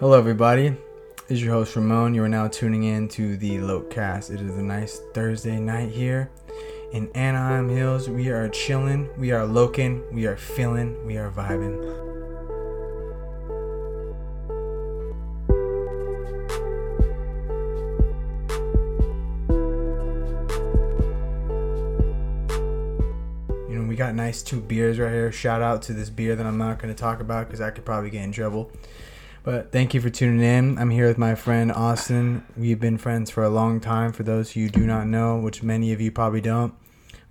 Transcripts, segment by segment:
Hello, everybody. Is your host Ramon. You are now tuning in to the Locast. It is a nice Thursday night here in Anaheim Hills. We are chilling. We are loking. We are feeling. We are vibing. You know, we got nice two beers right here. Shout out to this beer that I'm not going to talk about because I could probably get in trouble. But thank you for tuning in. I'm here with my friend Austin. We've been friends for a long time. For those who do not know, which many of you probably don't,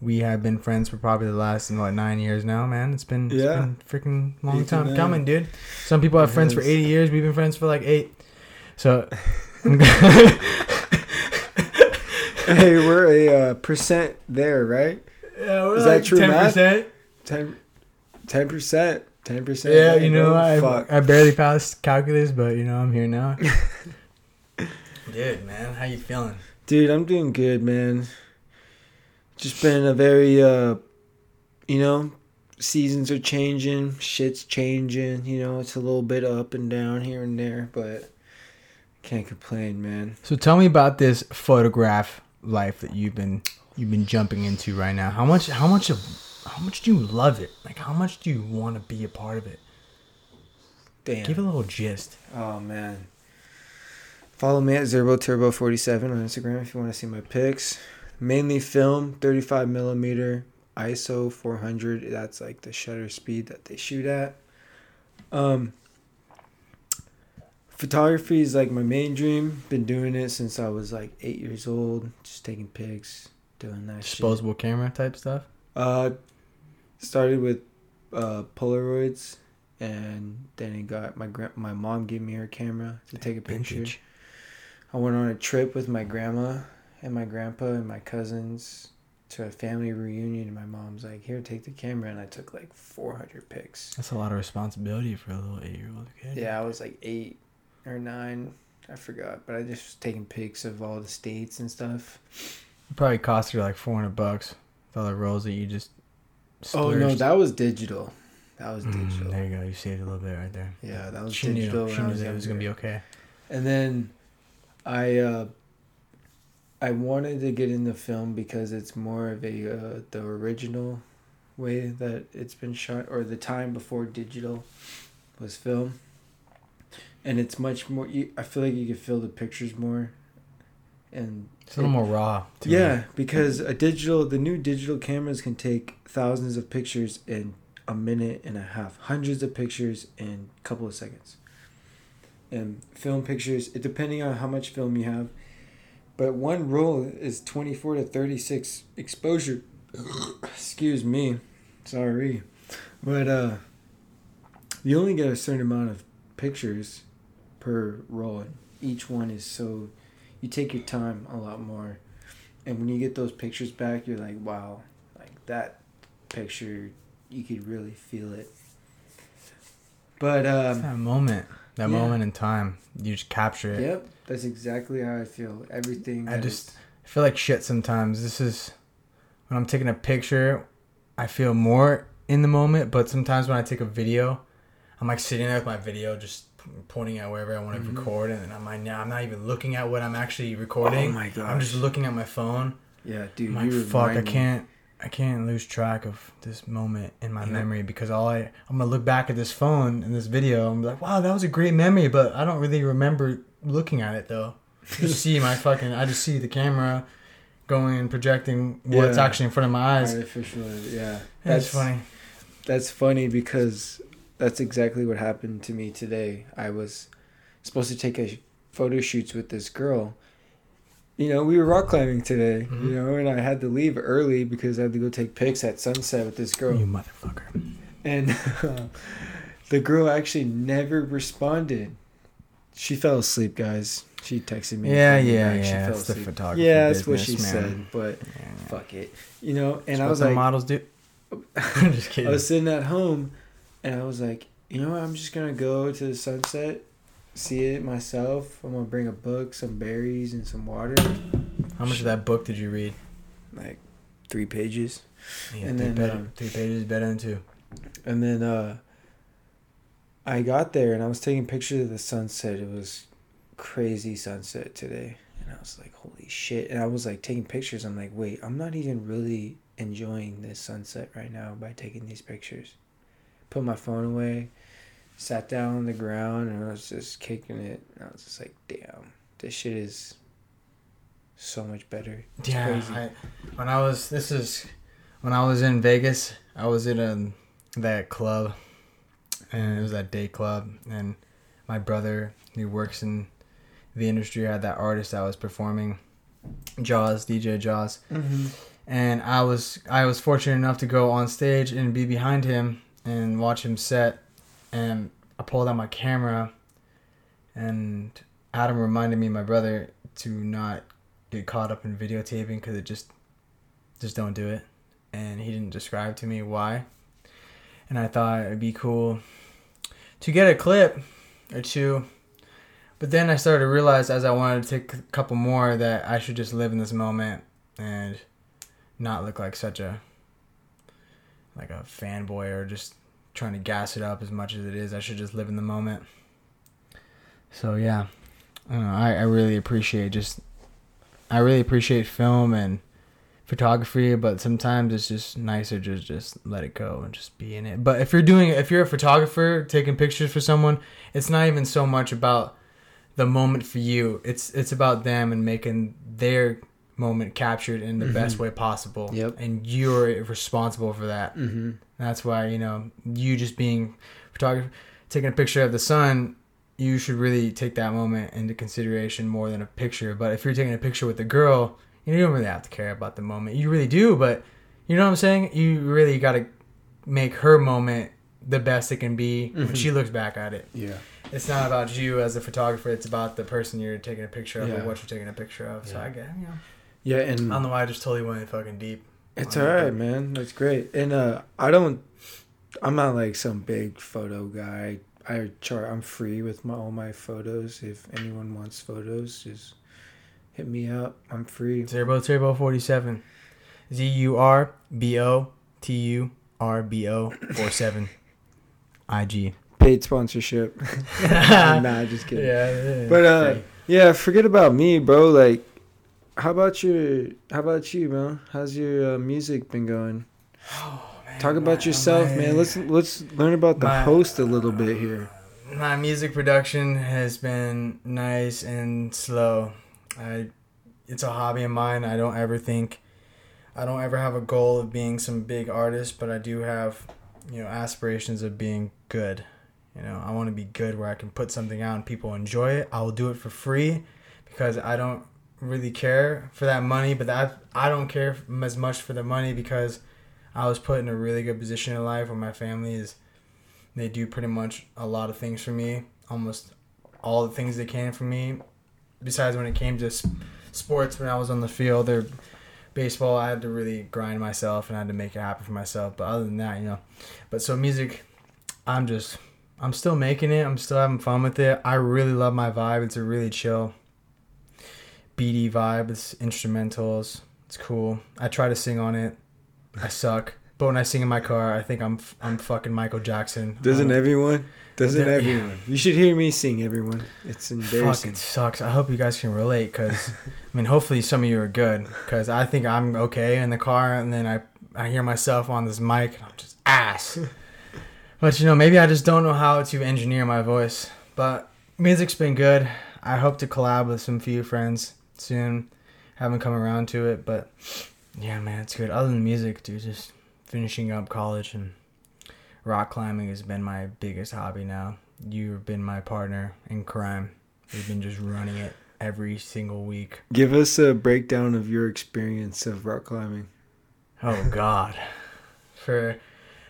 we have been friends for probably the last what nine years now, man. It's been Yeah. it's been freaking long time coming, dude. Some people have It friends for 80 years. We've been friends for like eight. So hey, we're a uh, percent there, right? yeah, we're Is that true math? 10%. 10 percent, ten percent. Yeah, you know, I. I barely passed calculus, but you know, I'm here now. Dude, man, how you feeling? Dude, I'm doing good, man. Just been a very, uh, you know, seasons are changing, shit's changing. You know, it's a little bit up and down here and there, but can't complain, man. So tell me about this photograph life that you've been you've been jumping into right now. How much how much of how much do you love it? Like how much do you want to be a part of it? Damn. Give a little gist. Oh man. Follow me at Zurbo Turbo 47 on Instagram if you want to see my pics. Mainly film, 35 millimeter, ISO 400. That's like the shutter speed that they shoot at. Um, photography is like my main dream. Been doing it since I was like eight years old. Just taking pics, doing that shit. Disposable camera type stuff. Uh, started with uh, Polaroids, and then it got my gra- my mom gave me her camera to take a picture. Vintage. I went on a trip with my grandma and my grandpa and my cousins to a family reunion. And my mom's like, "Here, take the camera," and I took like 400 pics. That's a lot of responsibility for a little eight year old kid. Yeah, I was like eight or nine. I forgot, but I just was taking pics of all the states and stuff. It probably cost you like four hundred bucks with all the rolls that you just Oh no, that was digital. That was Mm, digital. there you go. You saved a little bit right there. Yeah, that was She knew, digital. she knew was that it was gonna be okay. And then I uh I wanted to get in the film because it's more of a uh, the original way that it's been shot or the time before digital was film. And it's much more you, I feel like you can feel the pictures more and It's a little more raw. to me. yeah, because a digital the new digital cameras can take thousands of pictures in a minute and a half, hundreds of pictures in a couple of seconds. And film pictures, it depending on how much film you have, but one roll is 24 to 36 exposure. Excuse me. Sorry. But uh you only get a certain amount of pictures per roll. Each one is so you take your time a lot more. And when you get those pictures back, you're like, wow, like that picture, you could really feel it. But um, that moment. That Yeah. moment in time. You just capture it. yep, that's exactly how I feel. Everything. I just- is- I feel like shit sometimes. This is when I'm taking a picture, I feel more in the moment, but sometimes when I take a video, I'm like sitting there with my video just pointing at wherever I want to Mhm. record and then I'm like, nah, I'm not even looking at what I'm actually recording. Oh my gosh. I'm just looking at my phone. yeah, dude. I'm like, fuck, I can't I can't lose track of this moment in my Yep. memory because all I I'm gonna look back at this phone in this video and be like, wow, that was a great memory, but I don't really remember looking at it though. Just see my fucking I just see the camera going and projecting what's Yeah. actually in front of my eyes. Artificial, yeah. That's funny. That's funny because that's exactly what happened to me today. I was supposed to take a photo shoots with this girl. You know, we were rock climbing today, Mhm. you know, and I had to leave early because I had to go take pics at sunset with this girl. You motherfucker. And the girl actually never responded. She fell asleep, guys. She texted me. Yeah, called yeah. She yeah. fell It's the asleep. photography Yeah, that's what she business, said. But Yeah, yeah. fuck it, you know. And That's I what was the like, models do. I'm just kidding. I was sitting at home, and I was like, you know what? I'm just gonna go to the sunset, see it myself. I'm gonna bring a book, some berries, and some water. How much of that book did you read? Like three pages, Yeah, And three, then, better, um, three pages better than two. and then uh, I got there and I was taking pictures of the sunset. It was crazy sunset today. And I was like, holy shit. And I was like taking pictures. I'm like, wait, I'm not even really enjoying this sunset right now by taking these pictures. Put my phone away, sat down on the ground, and I was just kicking it. And I was just like, damn, this shit is so much better. It's yeah, crazy. I, when I was this is when I was in Vegas, I was in a, that club, and it was that day club, and my brother who works in the industry had that artist that was performing, Jaws DJ Jaws, Mm-hmm. and I was I was fortunate enough to go on stage and be behind him and watch him set, and I pulled out my camera, and Adam reminded me, my brother, to not get caught up in videotaping because it just just don't do it, and he didn't describe to me why, and I thought it'd be cool to get a clip or two. But then I started to realize as I wanted to take a couple more that I should just live in this moment and not look like such a like a fanboy or just trying to gas it up as much as it is. I should just live in the moment. So yeah, I, don't know, I, I really appreciate just I really appreciate film and photography, but sometimes it's just nicer to just let it go and just be in it. But if you're doing if you're a photographer taking pictures for someone, it's not even so much about the moment for you. It's it's about them and making their moment captured in the best Mhm. way possible. Yep. And you're responsible for that. Mm-hmm. That's why, you know, you just being photographer taking a picture of the sun, you should really take that moment into consideration more than a picture. But if you're taking a picture with a girl, you don't really have to care about the moment. You really do, but you know what I'm saying? You really got to make her moment the best it can be when Mhm. she looks back at it. Yeah. It's not about you as a photographer, it's about the person you're taking a picture of Yeah. or what you're taking a picture of. So Yeah. I get, you know. Yeah, I don't know why I just totally went fucking deep. It's all right, man. That's great. And uh, I don't. I'm not like some big photo guy. I chart. I'm free with my all my photos. If anyone wants photos, just hit me up. I'm free. Zurbo Turbo 47. Z U R B O T U R B O 47. IG. Paid sponsorship. nah, just kidding. Yeah. But uh, yeah, forget about me, bro. Like, how about your? How about you, man? How's your uh, music been going? Talk about yourself, man. Let's let's learn about the my- host a little bit here. My music production has been nice and slow. I, it's a hobby of mine. I don't ever think, I don't ever have a goal of being some big artist, but I do have, you know, aspirations of being good. You know, I want to be good where I can put something out and people enjoy it. I will do it for free because I don't really care for that money, but that I don't care as much for the money because I was put in a really good position in life where my family is they do pretty much a lot of things for me, almost all the things they can for me. Besides when it came to sports, when I was on the field or baseball, I had to really grind myself and I had to make it happen for myself. But other than that, you know, but so music, I'm just, I'm still making it. I'm still having fun with it. I really love my vibe. It's a really chill, beady vibe. It's instrumentals. It's cool. I try to sing on it. I suck. But when I sing in my car, I think I'm I'm fucking Michael Jackson. Doesn't Um, everyone? Doesn't Yeah. everyone? You should hear me sing, everyone. It's Fuck, it sucks. I hope you guys can relate because, I mean, hopefully some of you are good because I think I'm okay in the car and then I, I hear myself on this mic and I'm just ass. but, you know, maybe I just don't know how to engineer my voice. But music's been good. I hope to collab with some few friends soon. Haven't come around to it, but yeah, man, it's good. Other than music, dude, just finishing up college and rock climbing has been my biggest hobby now. You've been my partner in crime. We've been just running it every single week. Give us a breakdown of your experience of rock climbing. Oh God. For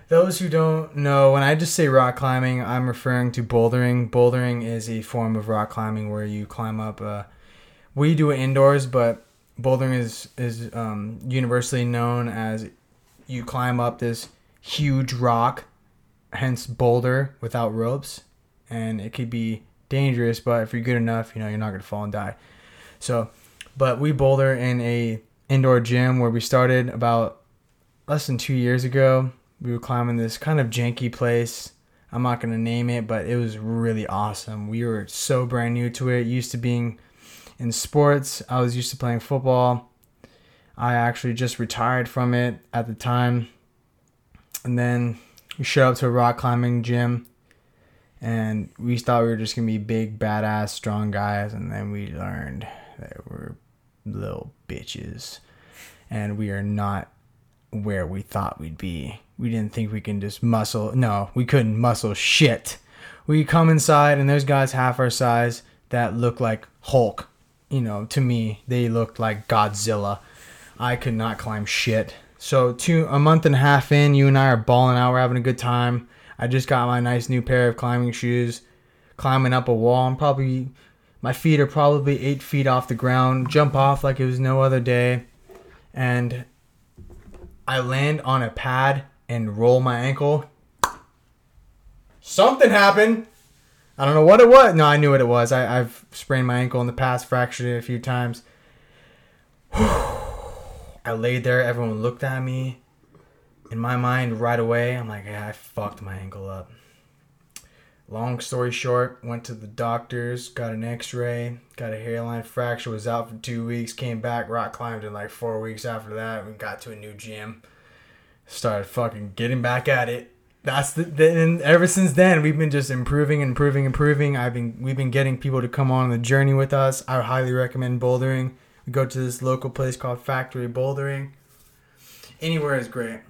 those who don't know, when I just say rock climbing, I'm referring to bouldering. Bouldering is a form of rock climbing where you climb up. Uh, we do it indoors, but bouldering is is um, universally known as you climb up this huge rock, hence boulder without ropes, and it could be dangerous. But if you're good enough, you know you're not gonna fall and die. So, but we boulder in a indoor gym where we started about less than two years ago. We were climbing this kind of janky place. I'm not gonna name it, but it was really awesome. We were so brand new to it. Used to being in sports. I was used to playing football. I actually just retired from it at the time. And then we showed up to a rock climbing gym and we thought we were just gonna be big, badass, strong guys, and then we learned that we're little bitches. And we are not where we thought we'd be. We didn't think we can just muscle no, we couldn't muscle shit. We come inside and there's guys half our size that look like Hulk you know, to me, they looked like Godzilla. I could not climb shit. So two a month and a half in, you and I are balling out. We're having a good time. I just got my nice new pair of climbing shoes. Climbing up a wall. I'm probably my feet are probably eight feet off the ground. Jump off like it was no other day, and I land on a pad and roll my ankle. Something happened. I don't know what it was. No, I knew what it was. I, I've sprained my ankle in the past, fractured it a few times. I laid there. Everyone looked at me. In my mind, right away, I'm like, yeah, I fucked my ankle up. Long story short, went to the doctors, got an X-ray, got a hairline fracture, was out for two weeks, came back, rock climbed in like four weeks after that. We got to a new gym, started fucking getting back at it that's the, the and ever since then we've been just improving improving improving. I've been we've been getting people to come on the journey with us. I highly recommend bouldering. We go to this local place called factory bouldering. Anywhere is great.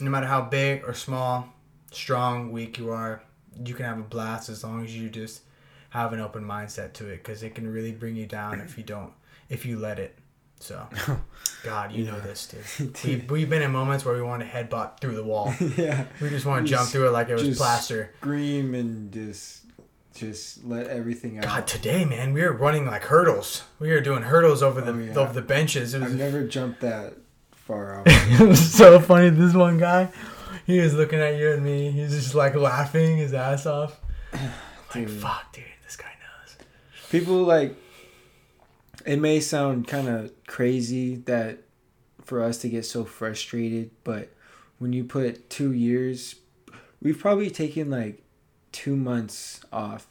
No matter how big or small strong weak you are you can have a blast as long as you just have an open mindset to it because it can really bring you down if you don't if you let it so, God, you yeah. know this, dude. We've, we've been in moments where we want to headbutt through the wall. yeah. We just want to jump through it like it was plaster. Scream and just just let everything out. God, today, man, we were running like hurdles. We were doing hurdles over the oh, yeah. over the benches. It was, I've never jumped that far out. it was so funny. This one guy, he was looking at you and me. He's just like laughing his ass off. like, fuck, dude, this guy knows. People like it may sound kind of crazy that for us to get so frustrated, but when you put two years, we've probably taken like two months off.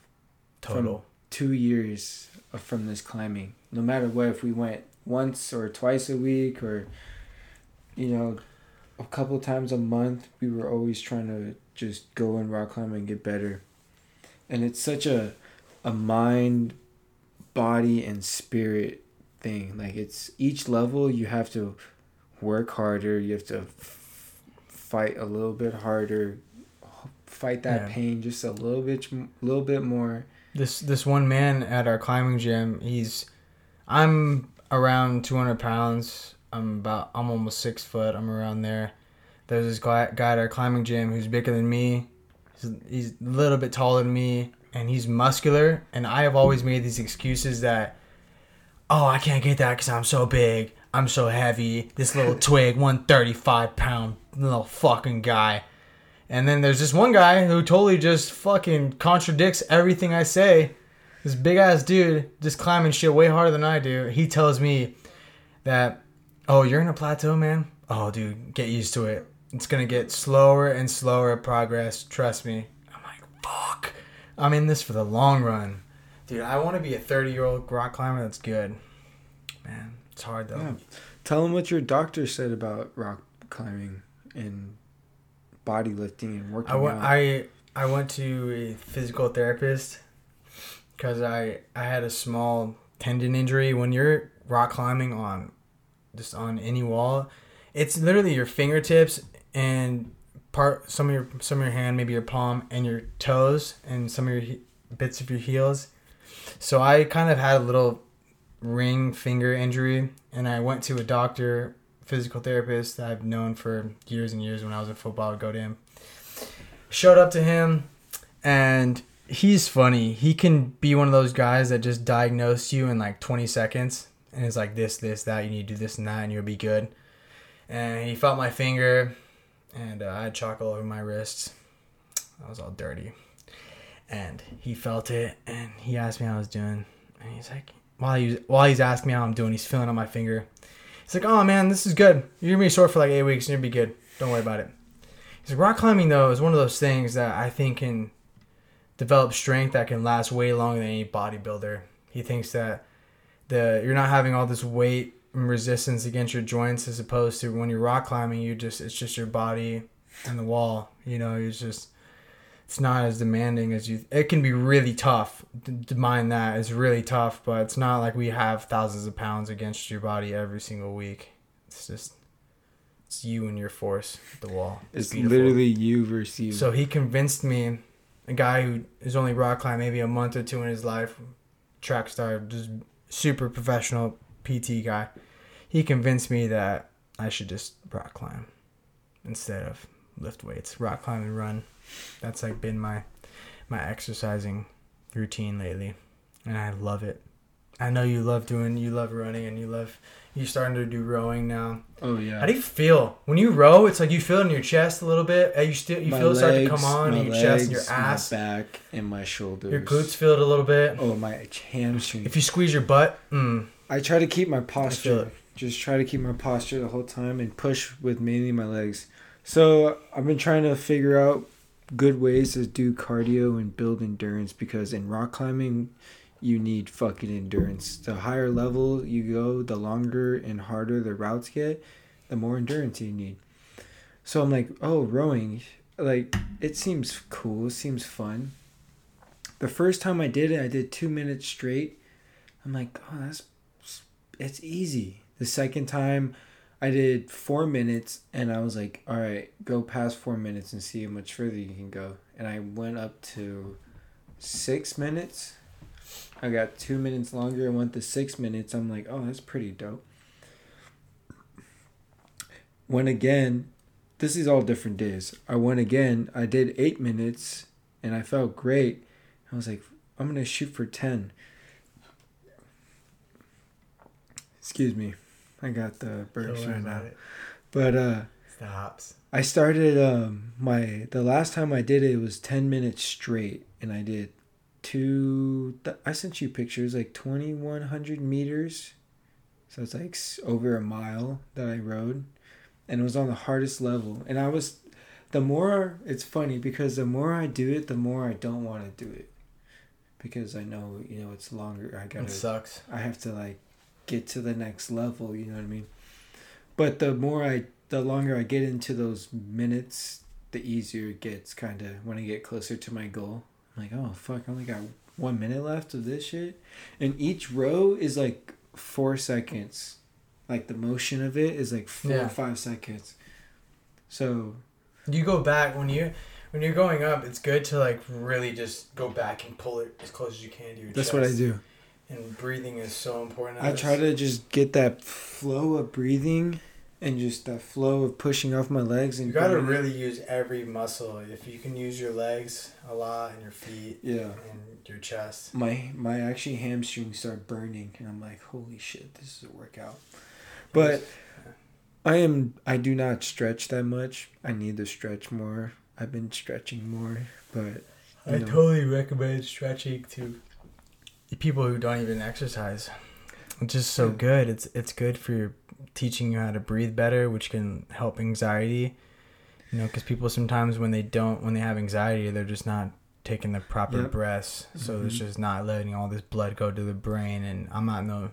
Total. two years from this climbing. No matter what, if we went once or twice a week or, you know, a couple times a month, we were always trying to just go and rock climb and get better. And it's such a, a mind body and spirit thing. Like it's each level you have to work harder. You have to f- fight a little bit harder, fight that yeah. pain just a little bit, a little bit more. This this one man at our climbing gym, he's, I'm around 200 pounds. I'm about I'm almost six foot. I'm around there. There's this guy, guy at our climbing gym who's bigger than me. He's, he's a little bit taller than me and he's muscular. And I have always made these excuses that, oh, I can't get that because I'm so big. I'm so heavy. This little twig, 135 pound little fucking guy. And then there's this one guy who totally just fucking contradicts everything I say. This big ass dude just climbing shit way harder than I do. He tells me that, oh, you're in a plateau, man. Oh, dude, get used to it. It's gonna get slower and slower progress. Trust me. I'm like, fuck. I'm in this for the long run. Dude, I want to be a 30 year old rock climber that's good. Man, it's hard though. Yeah. Tell them what your doctor said about rock climbing and body lifting and working I went, out. I, I went to a physical therapist because I, I had a small tendon injury. When you're rock climbing on just on any wall, it's literally your fingertips and part some of your some of your hand, maybe your palm and your toes and some of your he- bits of your heels. So I kind of had a little ring finger injury, and I went to a doctor, physical therapist that I've known for years and years. When I was in football, I would go to him. Showed up to him, and he's funny. He can be one of those guys that just diagnose you in like 20 seconds, and it's like this, this, that. You need to do this and that, and you'll be good. And he felt my finger and uh, I had chalk all over my wrists. I was all dirty. And he felt it, and he asked me how I was doing, and he's like, while he's while he's asking me how I'm doing, he's feeling on my finger. He's like, "Oh man, this is good. You're gonna be sore for like eight weeks, and you'll be good. Don't worry about it. He's like, rock climbing though is one of those things that I think can develop strength that can last way longer than any bodybuilder. He thinks that the you're not having all this weight resistance against your joints as opposed to when you're rock climbing you just it's just your body and the wall. You know, it's just it's not as demanding as you. It can be really tough. To, mind that it's really tough, but it's not like we have thousands of pounds against your body every single week. It's just it's you and your force, the wall. It's beautiful. literally you versus you. So he convinced me, a guy who is only rock climbed maybe a month or two in his life, track star, just super professional PT guy. He convinced me that I should just rock climb instead of lift weights. Rock climb and run. That's like been my my exercising routine lately, and I love it. I know you love doing, you love running, and you love you starting to do rowing now. oh yeah. How do you feel when you row? It's like you feel it in your chest a little bit. and You still you My feel it start to come on in your chest and your ass. my back, and my shoulders. Your glutes feel it a little bit. Oh my hamstring. If you squeeze your butt, mm, I try to keep my posture. Just try to keep my posture the whole time and push with mainly my legs. So I've been trying to figure out good ways to do cardio and build endurance because in rock climbing you need fucking endurance. The higher level you go, the longer and harder the routes get, the more endurance you need. So I'm like, oh, rowing, like it seems cool, it seems fun. The first time I did it, I did two minutes straight. I'm like, oh, that's it's easy. The second time I did four minutes and I was like, all right, go past four minutes and see how much further you can go. And I went up to six minutes. I got two minutes longer and went to six minutes. I'm like, oh, that's pretty dope. Went again. This is all different days. I went again. I did eight minutes and I felt great. I was like, I'm to shoot for 10. Excuse me. I got the burps right now. But uh Stops. I started um my the last time I did it was 10 minutes straight and I did two th- I sent you pictures like 2100 meters. So it's like over a mile that I rode and it was on the hardest level and I was the more it's funny because the more I do it the more I don't want to do it because I know you know it's longer I got It sucks. I have to like get to the next level, you know what I mean? But the more I the longer I get into those minutes, the easier it gets kind of when I get closer to my goal. I'm like, "Oh, fuck, I only got 1 minute left of this shit." And each row is like 4 seconds. Like the motion of it is like 4 Yeah. or 5 seconds. So, You go back when you when you're going up. It's good to like really just go back and pull it as close as you can to your that's chest. what I do. And breathing is so important. I try to just get that flow of breathing and just that flow of pushing off my legs and You gotta really use every muscle. If you can use your legs a lot and your feet yeah. and your chest. my my actually hamstrings start burning and i'm like holy shit this is a workout but i am i do not stretch that much i need to stretch more i've been stretching more but I know, totally recommend stretching to people who don't even exercise. It's just so good. It's it's good for your, teaching you how to breathe better, which can help anxiety. You know, because people sometimes when they don't, when they have anxiety, they're just not taking the proper Yep. breaths. So it's Mhm. just not letting all this blood go to the brain. And I'm not no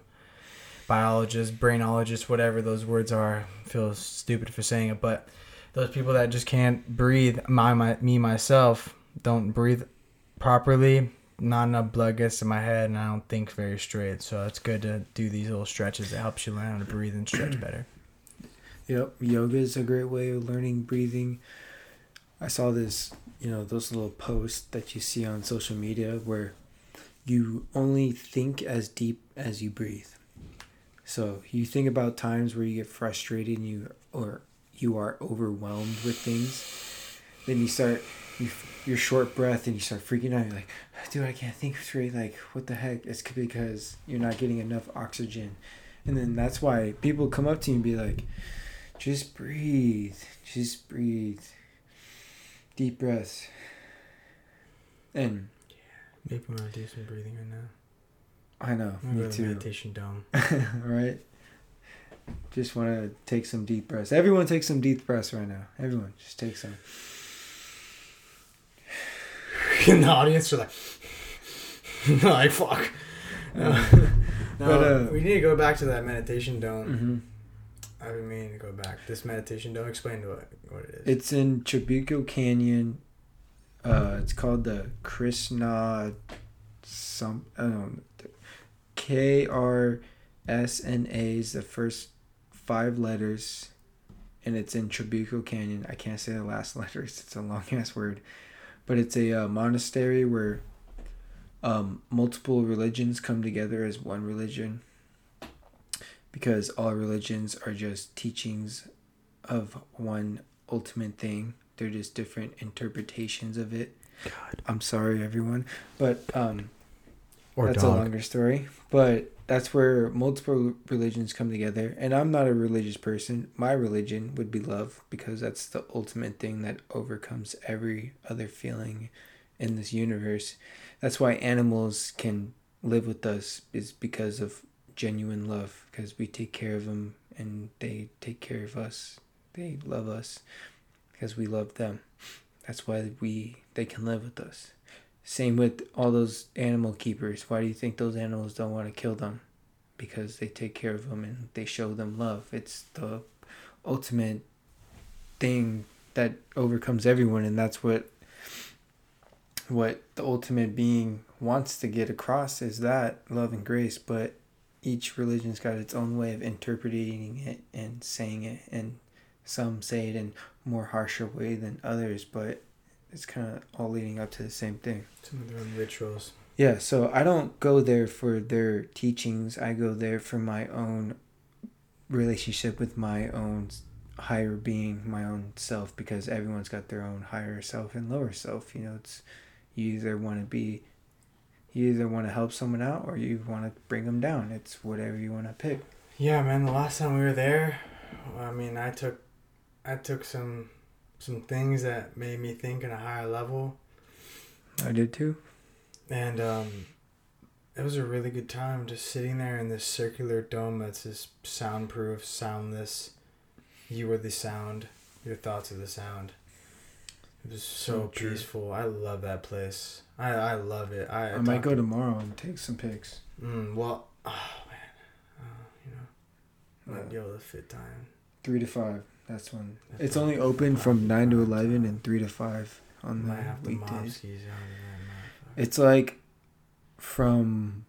biologist, brainologist, whatever those words are. I feel stupid for saying it, but those people that just can't breathe, my, my me myself, don't breathe properly. Not enough blood gets to my head, and I don't think very straight. So it's good to do these little stretches. It helps you learn how to breathe and stretch better. yep yoga is a great way of learning breathing i saw this you know those little posts that you see on social media where you only think as deep as you breathe so you think about times where you get frustrated and you or you are overwhelmed with things then you start you you're short breath and you start freaking out you're like dude i can't think straight like what the heck it's because you're not getting enough oxygen and then that's why people come up to you and be like just breathe just breathe deep breaths and Yeah, Maybe we want to do some breathing right now. i know I'm me go to the too meditation dome. right Just want to take some deep breaths. Everyone take some deep breaths right now. Everyone, just take some. In the audience are like, like fuck. No, no But, uh, we need to go back to that meditation dome. Mm-hmm. I've been meaning to go back. This meditation dome. Explain to what what it is. It's in Trabuco Canyon. Uh, it's called the Krishna. Some I don't know. K R S N A is the first five letters, and it's in Trabuco Canyon. I can't say the last letters. It's a long ass word, but it's a uh, monastery where um, multiple religions come together as one religion. Because all religions are just teachings of one ultimate thing. They're just different interpretations of it. God. I'm sorry, everyone, but um, Or that's a longer story. But that's where multiple religions come together. And I'm not a religious person. My religion would be love because that's the ultimate thing that overcomes every other feeling in this universe. That's why animals can live with us is because of genuine love because we take care of them and they take care of us. They love us because we love them. That's why we they can live with us. Same with all those animal keepers. Why do you think those animals don't want to kill them? Because they take care of them and they show them love. It's the ultimate thing that overcomes everyone, and that's what what the ultimate being wants to get across is that love and grace. But each religion's got its own way of interpreting it and saying it, and some say it in more harsher way than others. But it's kind of all leading up to the same thing. Some of their own rituals. Yeah, so I don't go there for their teachings. I go there for my own relationship with my own higher being, my own self, because everyone's got their own higher self and lower self. You know, it's you either want to be, you either want to help someone out or you want to bring them down. It's whatever you want to pick. Yeah, man. The last time we were there, I mean, I took, I took some, some things that made me think in a higher level, I did too. and um, it was a really good time just sitting there in this circular dome that's just soundproof, soundless. You were the sound. Your thoughts are the sound. It was so, So peaceful. I love that place. I I love it. I, I, might go tomorrow and take some pics. Mm, well, oh man, uh, you know, might be able to fit time. Three to five. That's when That's it's only open from nine to eleven and three to five on the weekdays. skis out of that motherfucker. It's like from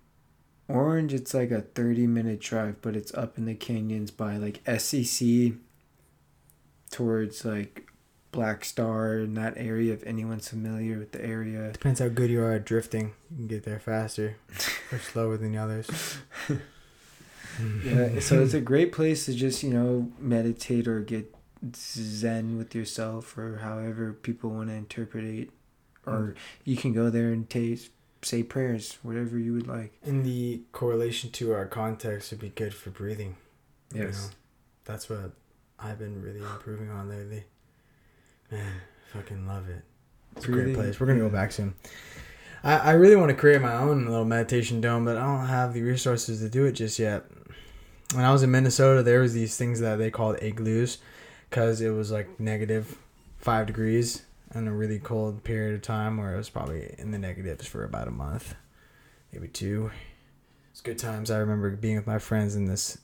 Orange, it's like a 30 minute drive, but it's up in the canyons by like SEC towards like Black Star and that area. If anyone's familiar with the area, Depends how good you are at drifting. You can get there faster or slower than the others. yeah. So it's a great place to just you know meditate or get zen with yourself or however people want to interpret it, or mm. you can go there and taste. Say prayers, whatever you would like. In the correlation to our context would be good for breathing. you Yes. know? That's what I've been really improving on lately. Man, fucking love it. It's a great place. We're gonna go back soon. I, I really want to create my own little meditation dome, but I don't have the resources to do it just yet. When I was in Minnesota, there was these things that they called igloos, because it was like negative five degrees in a really cold period of time, where it was probably in the negatives for about a month, maybe two. It's good times. I remember being with my friends in this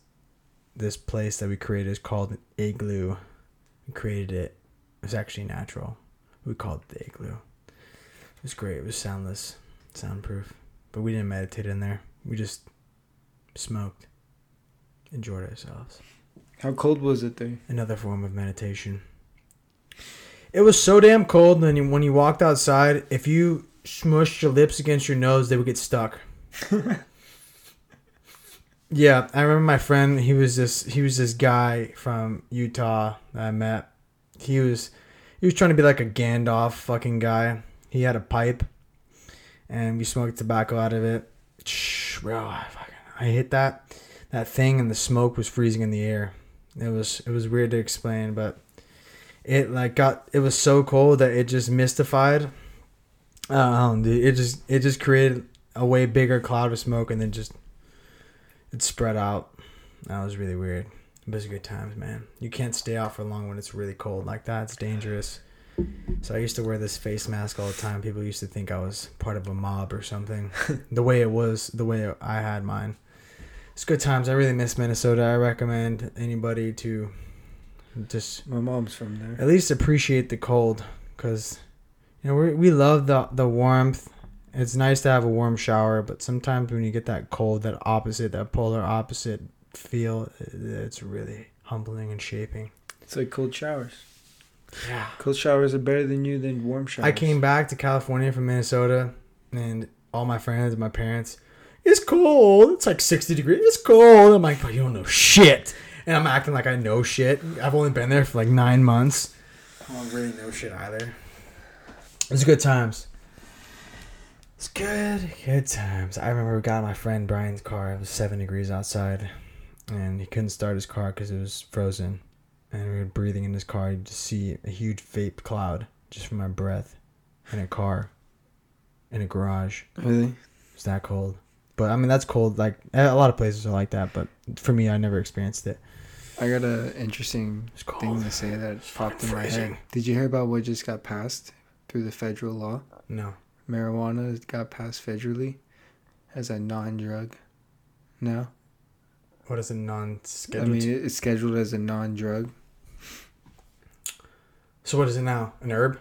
this place that we created is called igloo. We created it. It was actually natural. We called it the igloo. It was great. It was soundless, soundproof. But we didn't meditate in there. We just smoked, enjoyed ourselves. How cold was it there? Another form of meditation. It was so damn cold. Then when you walked outside, if you smushed your lips against your nose, they would get stuck. yeah, I remember my friend. He was this. He was this guy from Utah that I met. He was, he was trying to be like a Gandalf fucking guy. He had a pipe, and we smoked tobacco out of it. Shh, bro, I, fucking, I hit that, that thing, and the smoke was freezing in the air. It was it was weird to explain, but it like got it was so cold that it just mystified. Um, it just it just created a way bigger cloud of smoke, and then just it spread out. That was really weird. It was good times, man. You can't stay out for long when it's really cold like that. It's dangerous. So I used to wear this face mask all the time. People used to think I was part of a mob or something. the way it was, the way I had mine. It's good times. I really miss Minnesota. I recommend anybody to just My mom's from there. at least appreciate the cold because you know we we love the the warmth. It's nice to have a warm shower, but sometimes when you get that cold, that opposite, that polar opposite feel, it's really humbling and shaping. It's like cold showers. Yeah. Cold showers are better than you than warm showers. I came back to California from Minnesota, and all my friends my parents, it's cold. It's like 60 degrees. It's cold. I'm like, but you don't know shit. And I'm acting like I know shit. I've only been there for like nine months. I don't really know shit either. It's good times. It's good, good times. I remember we got in my friend Brian's car. It was seven degrees outside, and he couldn't start his car because it was frozen. And we were breathing in his car. You just see a huge vape cloud just from my breath in a car, in a garage. Really? It's that cold. But I mean, that's cold. Like a lot of places are like that. But for me, I never experienced it. I got an interesting thing to say that popped in my freezing. head. Did you hear about what just got passed through the federal law? No. Marijuana got passed federally as a non-drug. No. What is a non-scheduled? I mean, it's scheduled as a non-drug. so what is it now? An herb?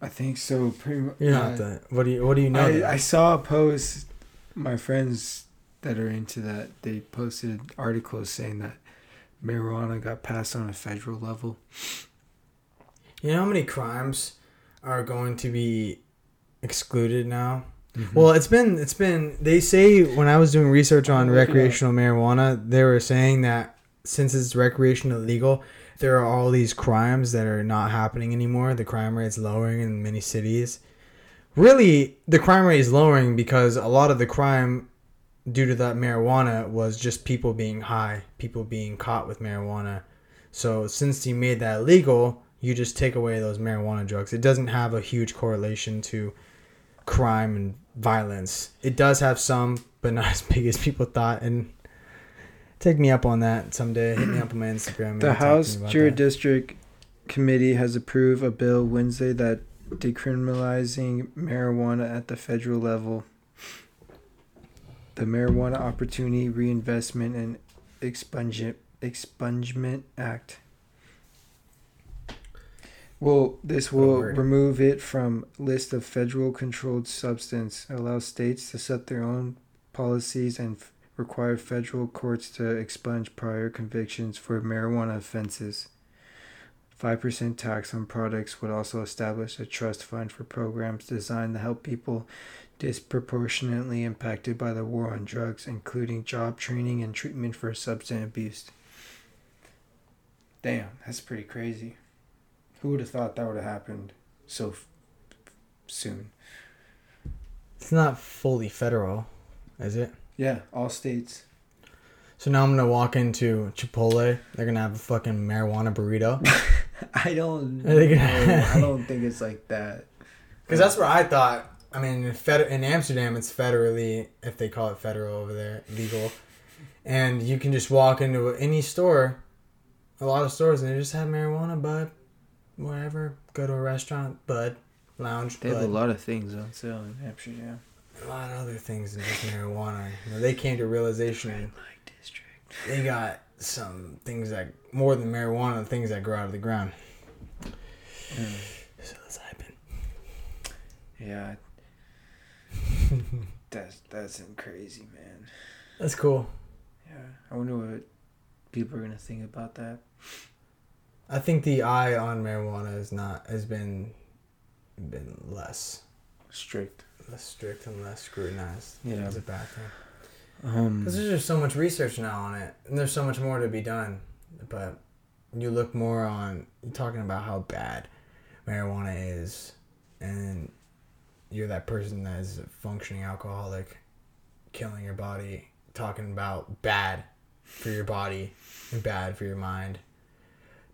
I think so. Pretty much. You're not the. What do you? What do you know? I, I saw a post. My friends that are into that they posted articles saying that marijuana got passed on a federal level. You know how many crimes are going to be excluded now? Mm-hmm. Well, it's been it's been they say when I was doing research on recreational marijuana, they were saying that since it's recreational legal, there are all these crimes that are not happening anymore. The crime rate's lowering in many cities. Really, the crime rate is lowering because a lot of the crime due to that marijuana was just people being high, people being caught with marijuana. So since you made that legal, you just take away those marijuana drugs. It doesn't have a huge correlation to crime and violence. It does have some, but not as big as people thought. And take me up on that someday. Hit me up on my Instagram. The House me Jury. District Committee has approved a bill Wednesday that decriminalizing marijuana at the federal level. The Marijuana Opportunity Reinvestment and Expungement Expungement Act. Well, this will remove it from list of federal controlled substance, allow states to set their own policies and f- require federal courts to expunge prior convictions for marijuana offenses. 5% tax on products would also establish a trust fund for programs designed to help people disproportionately impacted by the war on drugs, including job training and treatment for substance abuse. Damn, that's pretty crazy. Who would have thought that would have happened so f- soon? It's not fully federal, is it? Yeah, all states. So now I'm gonna walk into Chipotle. They're gonna have a fucking marijuana burrito. I don't know. I don't think it's like that. Because that's what I thought. I mean, in, fed- in Amsterdam, it's federally, if they call it federal over there, legal. And you can just walk into any store, a lot of stores, and they just have marijuana, bud, whatever. Go to a restaurant, bud, lounge, They have a lot of things on sale in Amsterdam. A lot of other things than just marijuana. You know, they came to realization Light district. they got some things that, more than marijuana, things that grow out of the ground. Hmm. So that's hyping. Yeah. that's that's crazy, man. That's cool. Yeah. I wonder what people are gonna think about that. I think the eye on marijuana is not has been been less Strict. less strict and less scrutinized. Yeah. It's a bad thing. Um. Because there's just so much research now on it, and there's so much more to be done. But you look more on talking about how bad marijuana is, and you're that person that is a functioning alcoholic, killing your body, talking about bad for your body and bad for your mind.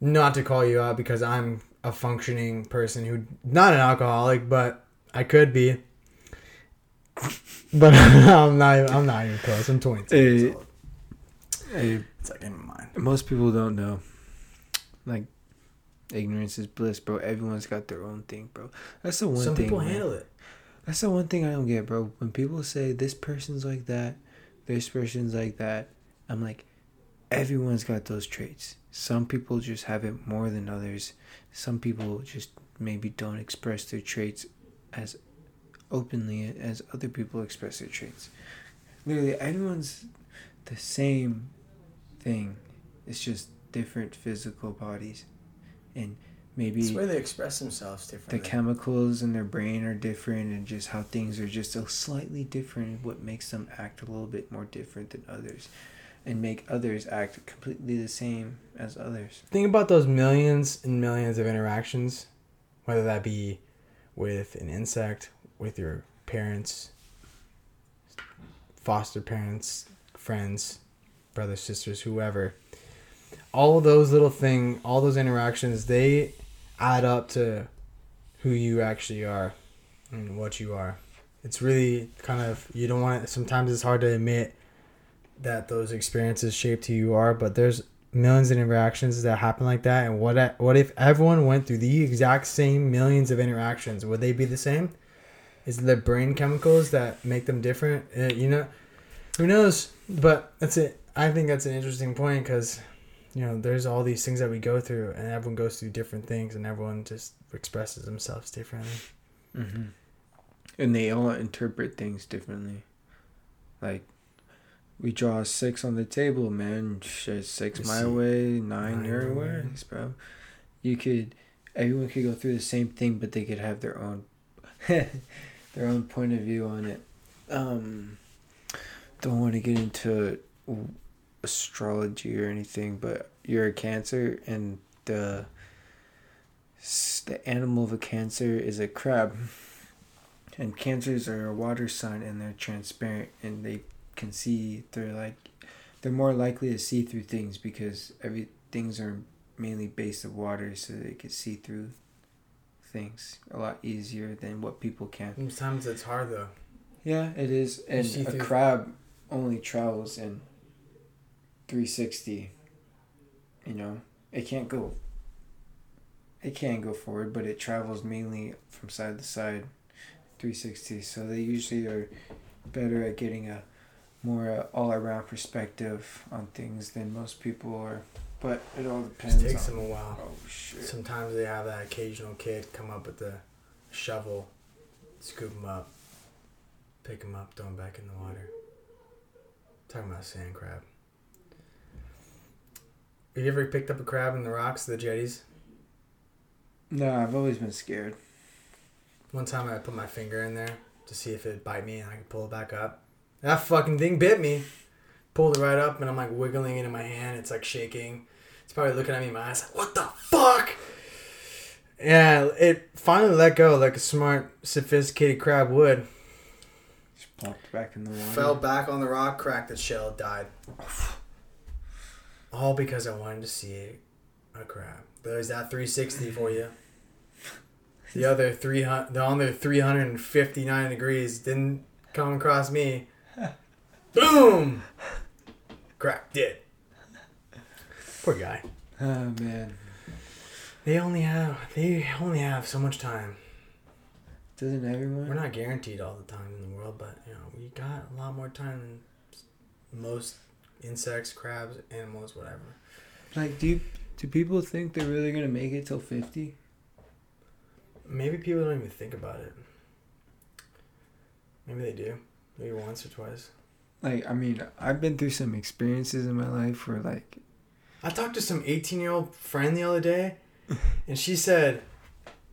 Not to call you out because I'm a functioning person who not an alcoholic, but I could be. But I'm not. I'm not even close. I'm 22. years Hey, old. It's like in mind. Most people don't know. Like, ignorance is bliss, bro. Everyone's got their own thing, bro. That's the one Some thing. people man. handle it. That's the one thing I don't get, bro. When people say this person's like that, this person's like that, I'm like, everyone's got those traits. Some people just have it more than others. Some people just maybe don't express their traits as openly as other people express their traits. Literally, everyone's the same thing. It's just different physical bodies. And maybe It's where they express themselves differently. the chemicals in their brain are different and just how things are just so slightly different what makes them act a little bit more different than others and make others act completely the same as others Think about those millions and millions of interactions, whether that be with an insect, with your parents, foster parents, friends, brothers, sisters, whoever. All those little thing, all those interactions, they add up to who you actually are and what you are. It's really kind of you don't want it. Sometimes it's hard to admit that those experiences shaped who you are, but there's millions of interactions that happen like that. And what what if everyone went through the exact same millions of interactions? Would they be the same? Is it the brain chemicals that make them different? Uh, you know, who knows? But that's it. I think that's an interesting point because you know there's all these things that we go through, and everyone goes through different things, and everyone just expresses themselves differently. mm-hmm. and they all interpret things differently like we draw a six on the table man shit six my way nine nine your way. bro you could everyone could go through the same thing but they could have their own their own point of view on it. Um don't want to get into astrology or anything but you're a cancer and the the animal of a cancer is a crab. And cancers are a water sign and they're transparent and they can see they're like they're more likely to see through things because every things are mainly based of water so they can see through things a lot easier than what people can. Sometimes it's hard though. yeah it is and a crab only travels in 360 you know? It can't go it can go forward but it travels mainly from side to side 360 so they usually are better at getting a more uh, all-around perspective on things than most people are but it all It depends takes on them a while. oh shit Sometimes they have that occasional kid come up with the shovel, scoop them up, pick them up, throw them back in the water. Talking about sand crab. Have you ever picked up a crab in the rocks, the jetties? no i've always been scared One time I put my finger in there to see if it'd bite me and I could pull it back up. That fucking thing bit me. Pulled it right up and I'm like wiggling it in my hand. It's like shaking. It's probably looking at me in my eyes like, what the fuck? Yeah, it finally let go like a smart, sophisticated crab would. just plopped back in the water Fell back on the rock, cracked its shell, died. All because I wanted to see a crab. There's that 360 for you. The other 300, the other 359 degrees didn't come across me. Boom! Cracked it. Poor guy. oh man They only have they only have so much time. doesn't everyone We're not guaranteed all the time in the world, but you know we got a lot more time than most insects, crabs, animals, whatever. Like, do you, do people think they're really gonna make it till fifty? Maybe people don't even think about it. Maybe they do. Maybe once or twice. Like, I mean, I've been through some experiences in my life where, like, I talked to some 18 year old friend the other day, and she said,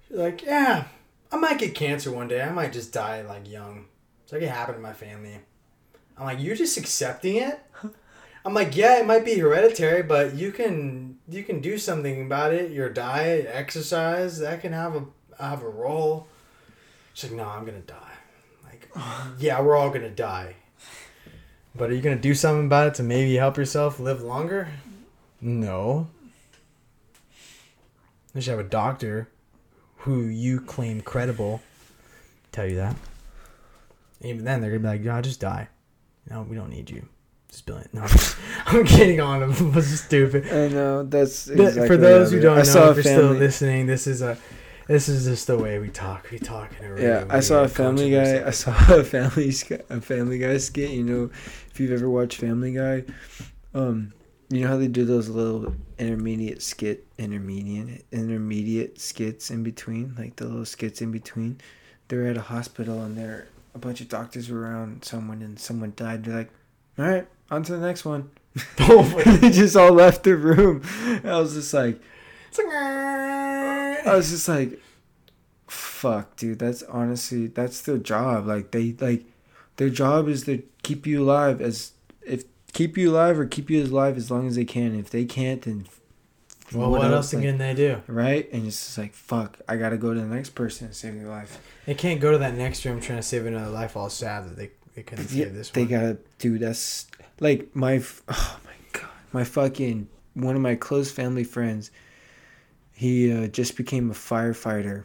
she's like, yeah, I might get cancer one day. I might just die like young. It's like it happened to my family. I'm like, you're just accepting it. I'm like, yeah, it might be hereditary, but you can you can do something about it. Your diet, exercise, that can have a have a role. She's like, no, I'm gonna die. Like, yeah, we're all gonna die. But are you gonna do something about it to maybe help yourself live longer? No. You should have a doctor who you claim credible tell you that. Even then, they're gonna be like, "Yeah, just die. No, we don't need you." Just billion. No, I'm kidding on him. It was stupid. I know that's Th- exactly For those who don't. I saw know, if you're still listening, this is a, this is just the way we talk. We talk in a really Yeah, I saw a Family Guy. I saw a Family a Family Guy skit. You know, if you've ever watched Family Guy, um, you know how they do those little intermediate skit, intermediate, intermediate skits in between, like the little skits in between. They're at a hospital and there a bunch of doctors were around someone and someone died. They're like, all right, on to the next one. Oh, they just all left the room. I was just like, I was just like, fuck, dude. That's honestly that's their job. Like they like their job is to keep you alive as if keep you alive or keep you alive as long as they can. If they can't, then well, what, else like, can they do? Right, and it's just like fuck. I gotta go to the next person and save their life. They can't go to that next room trying to save another life. All sad that they they couldn't Yeah, save this they one. They gotta do that's like my oh my god my fucking one of my close family friends he uh, just became a firefighter.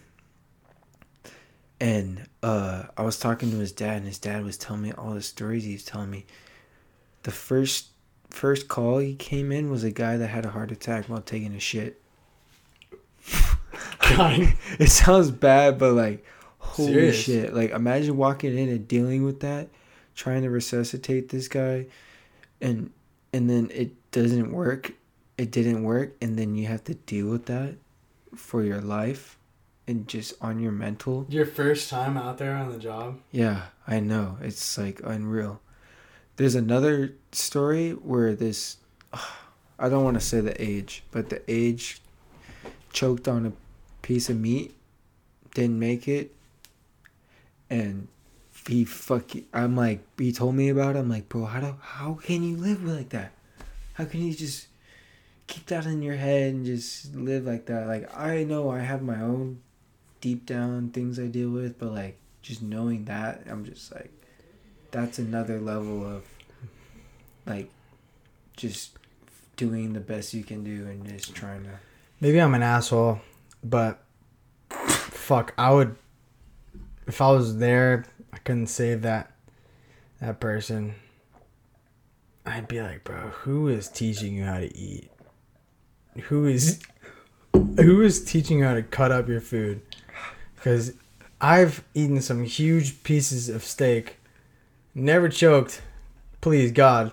And uh, i was talking to his dad and his dad was telling me all the stories he was telling me. The first first call he came in was a guy that had a heart attack while taking a shit. God. it sounds bad but like holy Serious. shit. Like imagine walking in and dealing with that trying to resuscitate this guy and and then it doesn't work. It didn't work and then you have to deal with that for your life and just on your mental. Your first time out there on the job. yeah i know. It's like unreal. There's another story where this i don't want to say the age but the age choked on a piece of meat didn't make it and he fucking i'm like he told me about it. I'm like bro how do how can you live like that? How can you just keep that in your head and just live like that like i know i have my own deep down things i deal with but like just knowing that i'm just like that's another level of like just doing the best you can do and just trying to Maybe I'm an asshole, but fuck, I would if I was there, I couldn't save that that person. I'd be like, bro, who is teaching you how to eat? Who is who is teaching you how to cut up your food? Because I've eaten some huge pieces of steak, never choked, please God,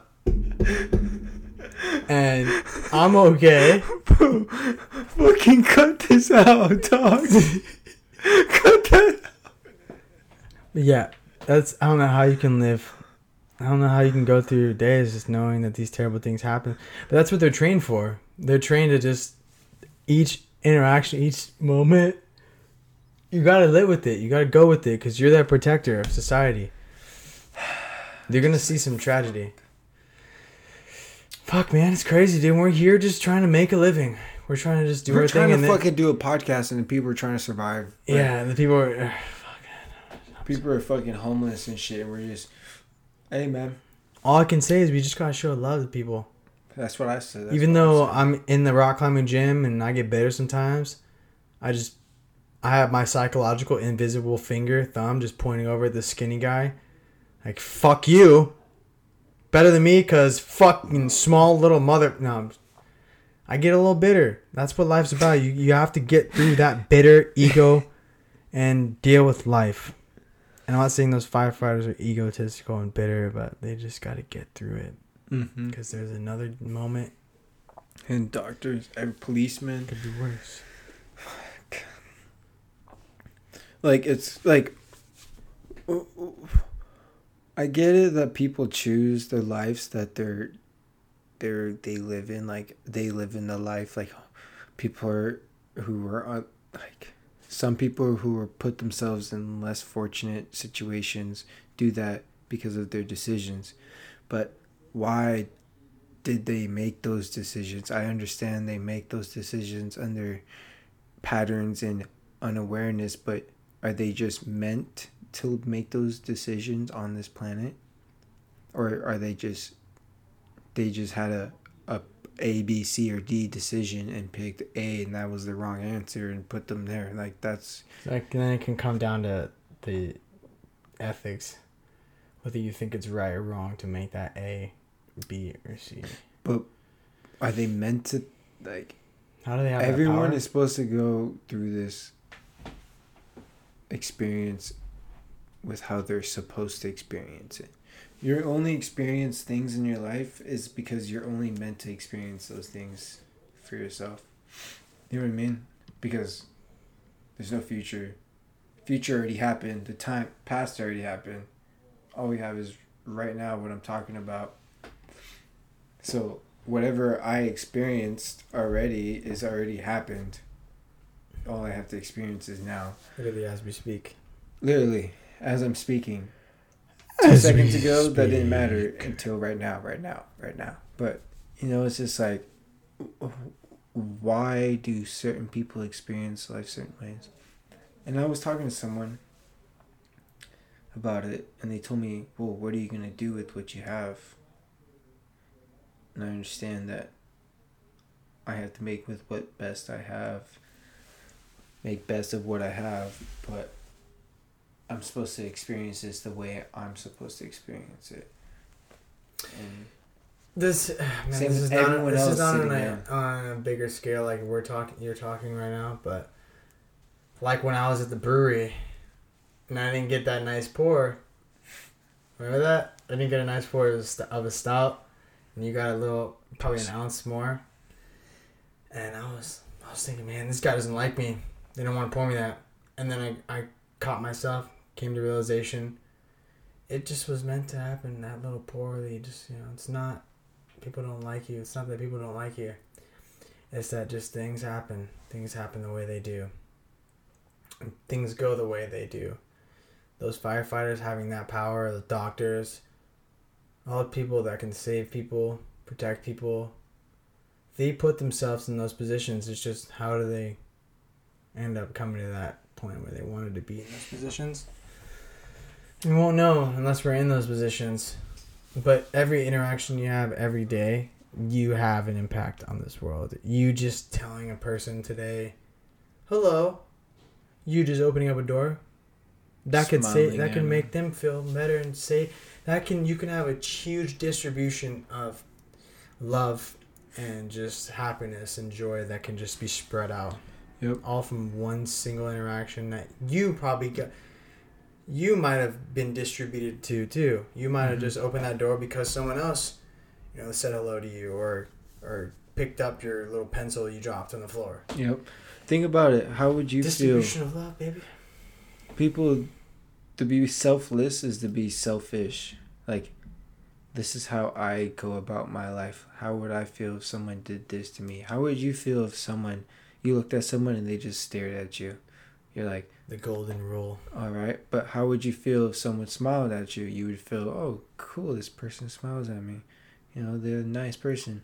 and I'm okay. fucking cut this out dog cut that But yeah, that's I don't know how you can live. I don't know how you can go through your days just knowing that these terrible things happen. But that's what they're trained for. They're trained to just each interaction, each moment. You gotta live with it. You gotta go with it because you're that protector of society. You're gonna see some tragedy. Fuck, man, it's crazy, dude. We're here just trying to make a living. We're trying to just do our thing. we're trying to and then- fucking do a podcast and the people are trying to survive Like, yeah, and the people are. people are fucking homeless and shit and we're just hey man All I can say is we just gotta show love to people. that's what i said That's Even though. I'm in the rock climbing gym and I get better sometimes, I just I have my psychological invisible finger thumb just pointing over at the skinny guy, like fuck you, better than me because fucking small little mother. No, I get a little bitter. That's what life's about. You you have to get through that bitter ego and deal with life. And I'm not saying those firefighters are egotistical and bitter, but they just got to get through it. Mm-hmm. Because there's another moment. And doctors and policemen. Could be worse. like it's like I get it that people choose their lives that they're they're they live in like they live in the life like people are who are like some people who are put themselves in less fortunate situations do that because of their decisions. But why did they make those decisions? I understand they make those decisions under patterns and unawareness but are they just meant to make those decisions on this planet? Or are they just they just had a a b c or d decision and picked a and that was the wrong answer and put them there like that's Like then it can come down to the ethics, whether you think it's right or wrong to make that A B or C. But are they meant to like? How do they have Everyone is supposed to go through this experience with how they're supposed to experience it. Your only experience things in your life is because you're only meant to experience those things for yourself. You know what I mean? Because there's no future. Future already happened. The time past already happened. All we have is right now what I'm talking about. So whatever I experienced already is already happened. All I have to experience is now. Literally as we speak. Literally, as I'm speaking. Two As seconds ago, that didn't matter until right now, right now, right now. But, you know, it's just like, why do certain people experience life certain ways? And I was talking to someone about it, and they told me, well, what are you going to do with what you have? And I understand that I have to make with what best I have, make best of what I have, but I'm supposed to experience this the way I'm supposed to experience it. And This man, this is not this is not on a, on a bigger scale like we're talking you're talking right now, but like when I was at the brewery and I didn't get that nice pour. Remember that? I didn't get a nice pour of a, of a stout, and you got a little, probably an ounce more. And I was, I was thinking, man, this guy doesn't like me. They don't want to pour me that. And then I, I caught myself, came to realization, it just was meant to happen. That little poorly. just, you know, it's not people don't like you. It's not that people don't like you. It's that just things happen. Things happen the way they do. And things go the way they do. Those firefighters having that power, the doctors, all the people that can save people, protect people, they put themselves in those positions. It's just how do they end up coming to that point where they wanted to be in those positions? We won't know unless we're in those positions. But every interaction you have every day, you have an impact on this world. You just telling a person today, "Hello," you just opening up a door, that could say that at can make them feel better and say that can you can have a huge distribution of love and just happiness and joy that can just be spread out. Yep. All from one single interaction that you probably got you might have been distributed to too. You might have Mhm. just opened that door because someone else, you know, said hello to you or or picked up your little pencil you dropped on the floor. Yep. Think about it. How would you feel? Distribution of love, baby. People to be selfless is to be selfish. Like this is how I go about my life. How would I feel if someone did this to me? How would you feel if someone you looked at someone and they just stared at you? You're like, The golden rule. all right, but how would you feel if someone smiled at you? You would feel, oh, cool, this person smiles at me. You know, they're a nice person.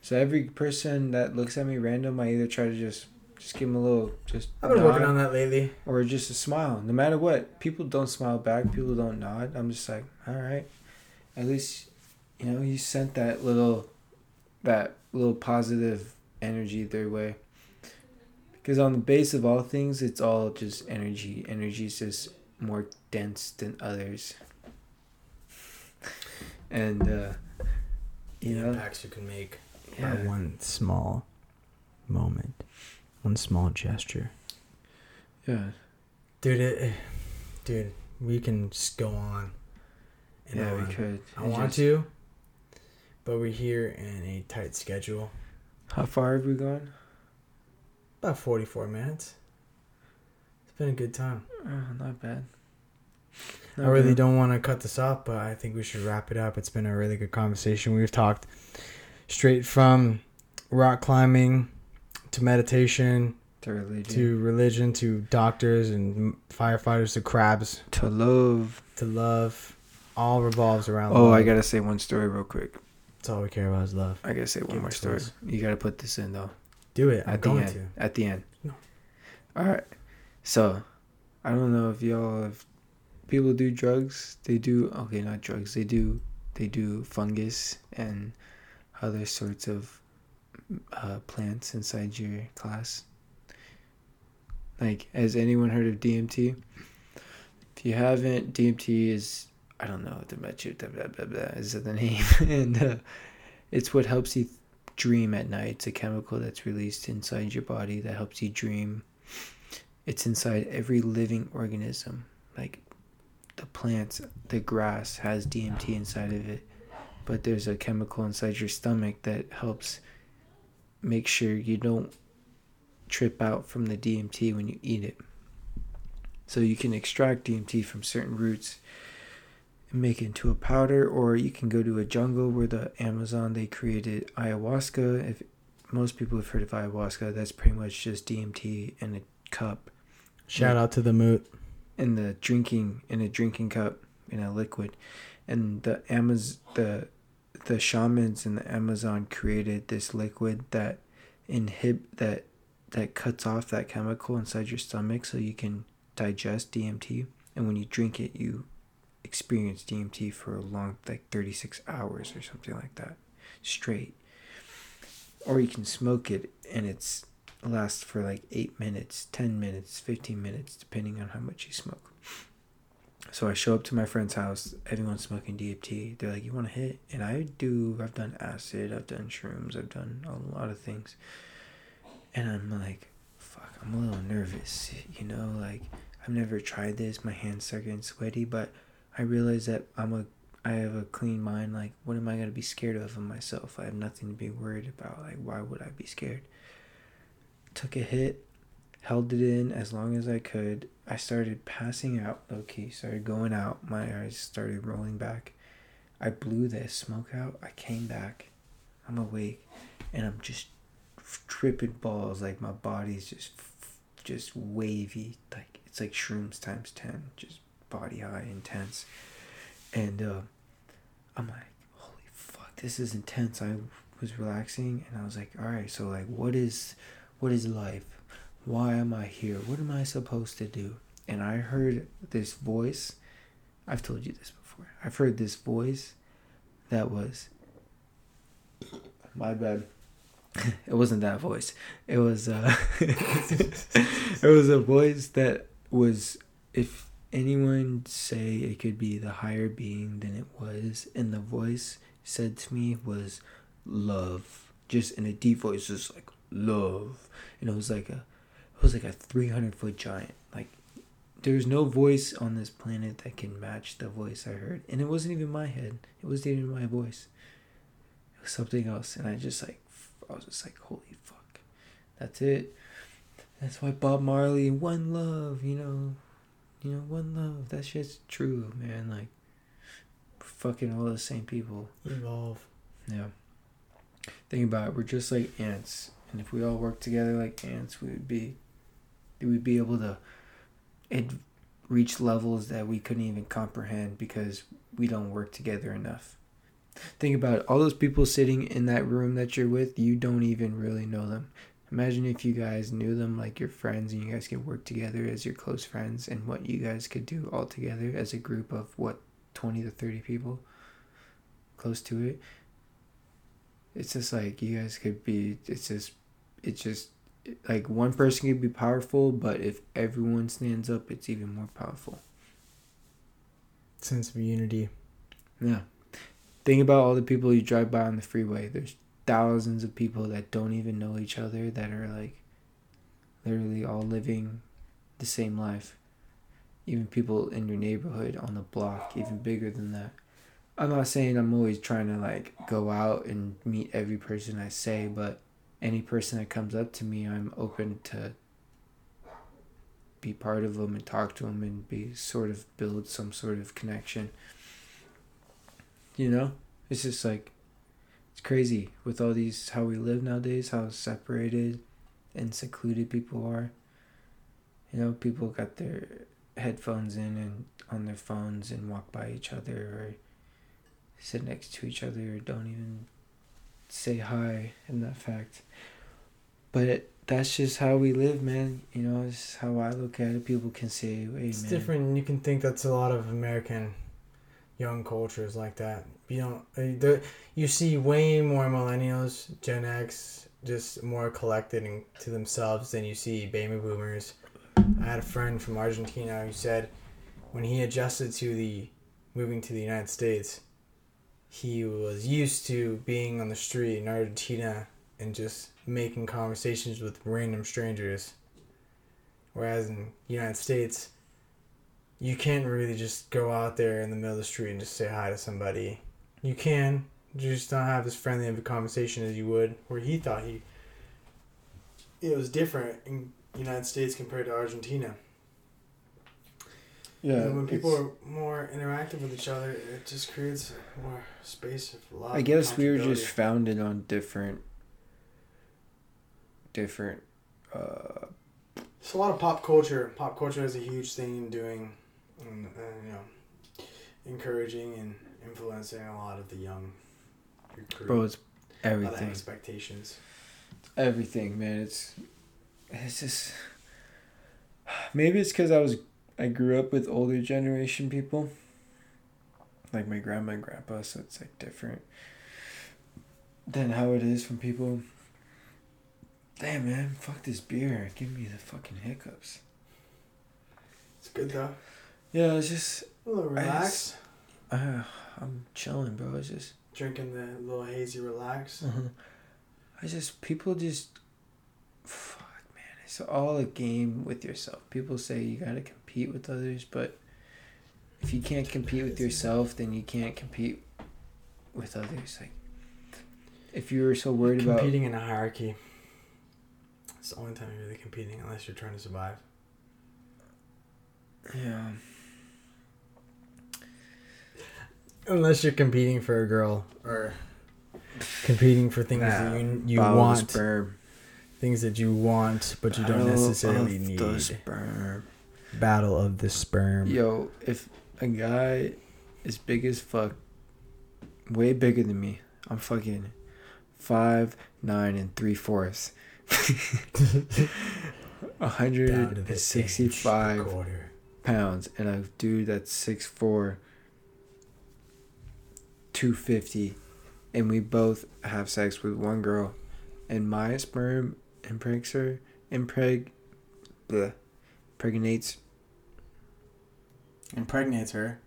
So every person that looks at me random, I either try to just just give them a little just I've been working on that lately. or just a smile. No matter what, people don't smile back. People don't nod. I'm just like, all right, at least you know you sent that little that little positive energy their way. Because on the base of all things, it's all just energy. Energy is just more dense than others. And uh, you the know, impacts you can make yeah. by one small moment, one small gesture. yeah, Dude, it, dude, we can just go on. And yeah, on. we could. I It want just- to, but we're here in a tight schedule. How far have we gone? About 44 minutes. It's been a good time. Oh, not bad. I really bad. don't want to cut this off, but I think we should wrap it up. It's been a really good conversation. We've talked straight from rock climbing to meditation To religion. to religion to doctors and firefighters to crabs to love. to love. All revolves around Oh, love. I gotta say one story real quick. That's all we care about is love. I gotta say one it more story. us. You gotta put this in though. Do it. I'm At the going end. to. At the end. No. All right. So, I don't know if y'all have people do drugs. They do okay, not drugs. They do they do fungus and other sorts of uh, plants inside your class. Like, has anyone heard of DMT? If you haven't, DMT is I don't know blah, blah, blah, blah, is the name, and uh, it's what helps you dream at night. It's a chemical that's released inside your body that helps you dream. It's inside every living organism, like the plants, the grass has DMT inside of it, but there's a chemical inside your stomach that helps make sure you don't trip out from the DMT when you eat it. So you can extract DMT from certain roots make it into a powder, or you can go to a jungle where the Amazon they created ayahuasca. If most people have heard of ayahuasca, that's pretty much just DMT in a cup. Shout out to the moot. In the drinking in a drinking cup in a liquid, and the Amaz the the shamans in the Amazon created this liquid that inhib that that cuts off that chemical inside your stomach so you can digest DMT and when you drink it you experience DMT for a long like 36 hours or something like that straight or you can smoke it and it's lasts for like 8 minutes 10 minutes 15 minutes depending on how much you smoke so I show up to my friend's house. Everyone's smoking DMT. They're like, "You want to hit?" And I do. I've done acid. I've done shrooms. I've done a lot of things. And I'm like, "Fuck!" I'm a little nervous. You know, like I've never tried this. My hands are getting sweaty, but I realize that I'm a. I have a clean mind. Like, what am I gonna be scared of in myself? I have nothing to be worried about. Like, why would I be scared? Took a hit held it in as long as I could. I started passing out low key, started going out. My eyes started rolling back. I blew this smoke out. I came back. I'm awake and I'm just tripping balls. Like my body's just, just wavy. Like it's like shrooms times 10, just body high, intense. And uh, I'm like, holy fuck, this is intense. I was relaxing and I was like, all right, so like, what is, what is life? why am I here? What am I supposed to do? And I heard this voice. I've told you this before. I've heard this voice that was my bad. it wasn't that voice. It was uh it was a voice that was if anyone say it could be the higher being than it was and the voice said to me was love just in a deep voice just like love and it was like a it was like a 300 foot giant. Like, there's no voice on this planet that can match the voice I heard. And it wasn't even my head, it wasn't even my voice. It was something else. And I just, like, I was just like, holy fuck. That's it. That's why Bob Marley, One Love, you know, you know, One Love. That shit's true, man. Like, fucking all the same people. Evolve. Yeah. Think about it. We're just like ants. And if we all work together like ants, we would be we'd be able to it reach levels that we couldn't even comprehend because we don't work together enough. Think about it. all those people sitting in that room that you're with, you don't even really know them. Imagine if you guys knew them like your friends and you guys could work together as your close friends and what you guys could do all together as a group of what 20 to 30 people close to it. It's just like you guys could be it's just it's just like one person can be powerful, but if everyone stands up, it's even more powerful. Sense of unity. Yeah. Think about all the people you drive by on the freeway. There's thousands of people that don't even know each other that are like literally all living the same life. Even people in your neighborhood on the block, even bigger than that. I'm not saying I'm always trying to like go out and meet every person I say, but any person that comes up to me, I'm open to be part of them and talk to them and be sort of build some sort of connection. You know, it's just like it's crazy with all these how we live nowadays, how separated and secluded people are. You know, people got their headphones in and on their phones and walk by each other or sit next to each other or don't even say hi in that fact. But it, that's just how we live, man. You know, it's how I look at it. People can say, "Hey, it's man." different. You can think that's a lot of American young cultures like that. You don't. uh, you see way more millennials, Gen X, just more collected and to themselves than you see baby boomers. I had a friend from Argentina who said when he adjusted to the moving to the United States, he was used to being on the street in Argentina and just making conversations with random strangers. Whereas in United States, you can't really just go out there in the middle of the street and just say hi to somebody. You can, you just don't have as friendly of a conversation as you would. Where he thought he, it was different in United States compared to Argentina. Yeah. and when people are more interactive with each other, it just creates more space for love. I guess we were just founded on different, different. Uh, It's a lot of pop culture. Pop culture is a huge thing in doing, and, and you know, encouraging and influencing a lot of the young recruit. bro, it's a lot of everything. expectations. Everything, man. It's, it's just. Maybe it's because I was, I grew up with older generation people. Like my grandma and grandpa, so it's like different. Than how it is from people. Damn man, fuck this beer. Give me the fucking hiccups. It's good though. Yeah, it's just A little relax. uh, I'm chilling, bro. It's just Drinking the little hazy relax. uh I just people just fuck man. It's all a game with yourself. People say you gotta compete with others, but if you can't compete with yourself, then you can't compete with others. Like if you were so worried about Competing in a hierarchy. It's the only time you're really competing, unless you're trying to survive. yeah. Unless you're competing for a girl or competing for things that you you want, sperm. things that you want but you don't necessarily need. The sperm. Battle of the sperm. Yo, if a guy is big as fuck, way bigger than me, I'm fucking five nine and three fourths. A hundred Down to and the sixty-five inch, the quarter. pounds, and a dude that's six four, two fifty, and we both have sex with one girl, and my sperm impregnates her, impreg, bleh, impregnates. Impregnates her,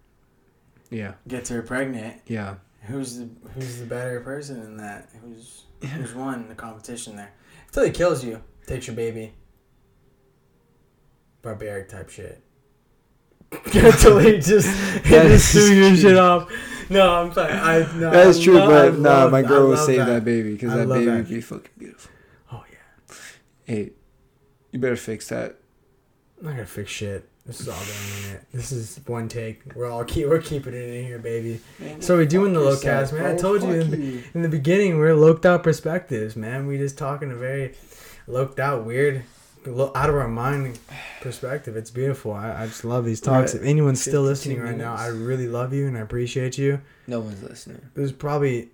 Yeah, gets her pregnant. yeah. Who's the who's the better person in that? Who's who's won the competition there? Until he kills you, takes your baby. Barbaric type shit. Until he just he just is threw your shit off. No, I'm sorry. I no. That's I true, love- but nah, love- my I girl will save that, that. baby because that baby that. would be fucking beautiful. Oh yeah. Hey, you better fix that. I'm not gonna fix shit. This is all going in it. This is one take. We're all keep we're keeping it in here, baby. So we're doing the Lowcast, man. I oh, told you in, in the beginning we're loked out perspectives, man. We just talking a very loked out, weird, out of our mind perspective. It's beautiful. I, I just love these talks. Right. If anyone's still 52 listening right now. I really love you and I appreciate you. No one's listening. There's probably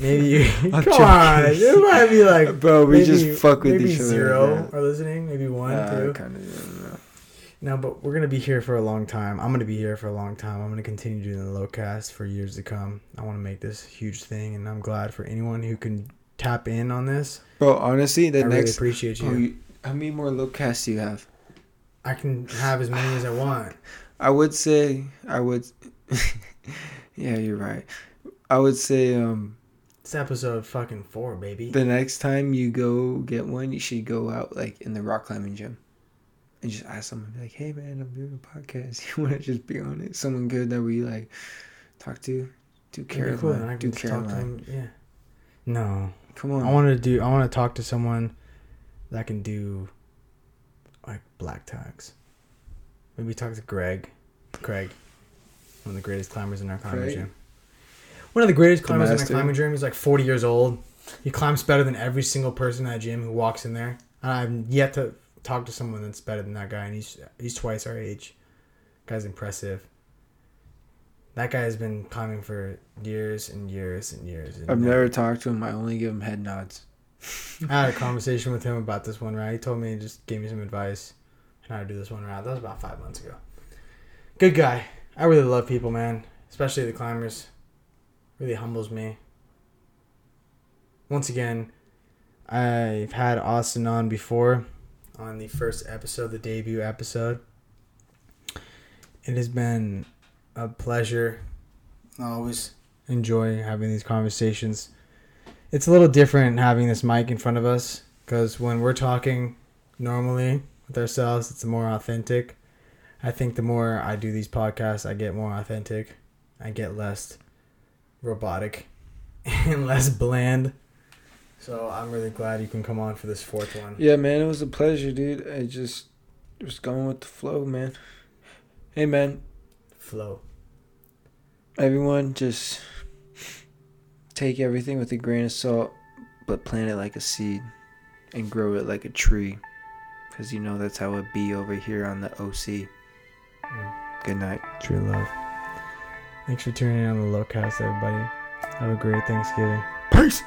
maybe you. I'm come on, joking. there might be like Bro, we maybe- just fuck with maybe each other. zero are listening, maybe one, two. kind of. No, but we're gonna be here for a long time. I'm gonna be here for a long time. I'm gonna continue doing the Lowcast for years to come. I want to make this huge thing, and I'm glad for anyone who can tap in on this. Bro, honestly, the I really next. appreciate you. Oh, you, how many more Lowcasts do you have? I can have as many as I want. I would say I would. yeah, you're right. I would say um It's episode fucking four, baby. the next time you go get one, you should go out like in the rock climbing gym, and just ask someone like, "Hey man, I'm doing a podcast. You want to just be on it? Someone good that we like talk to? Do Caroline? cool, do can talk to Caroline? Yeah. No, Come on. I want to do. I want to talk to someone that can do like black tags. Maybe talk to Greg. Craig, one of the greatest climbers in our climbing Craig? gym. One of the greatest The climbers in our climbing gym. He's like 40 years old. He climbs better than every single person in that gym who walks in there. And I've yet to talk to someone that's better than that guy, and he's he's twice our age. Guy's impressive. That guy has been climbing for years and years and years. And I've never talked to him. I only give him head nods. I had a conversation with him about this one route. He told me, he just gave me some advice on how to do this one route. That was about five months ago. Good guy. I really love people, man. Especially the climbers. Really humbles me. Once again, I've had Austin on before on the first episode, the debut episode. It has been a pleasure I always enjoy having these conversations. It's a little different having this mic in front of us because when we're talking normally with ourselves, it's more authentic. I think the more I do these podcasts, I get more authentic. I get less robotic and less bland. So I'm really glad you can come on for this fourth one. Yeah, man, it was a pleasure, dude. I just was going with the flow, man. Hey, man, Flow. everyone, just take everything with a grain of salt, but plant it like a seed and grow it like a tree. Because you know that's how it be over here on the OC. Mm. Good night. True love. Thanks for tuning in on the Lowcast, everybody. Have a great Thanksgiving. Peace.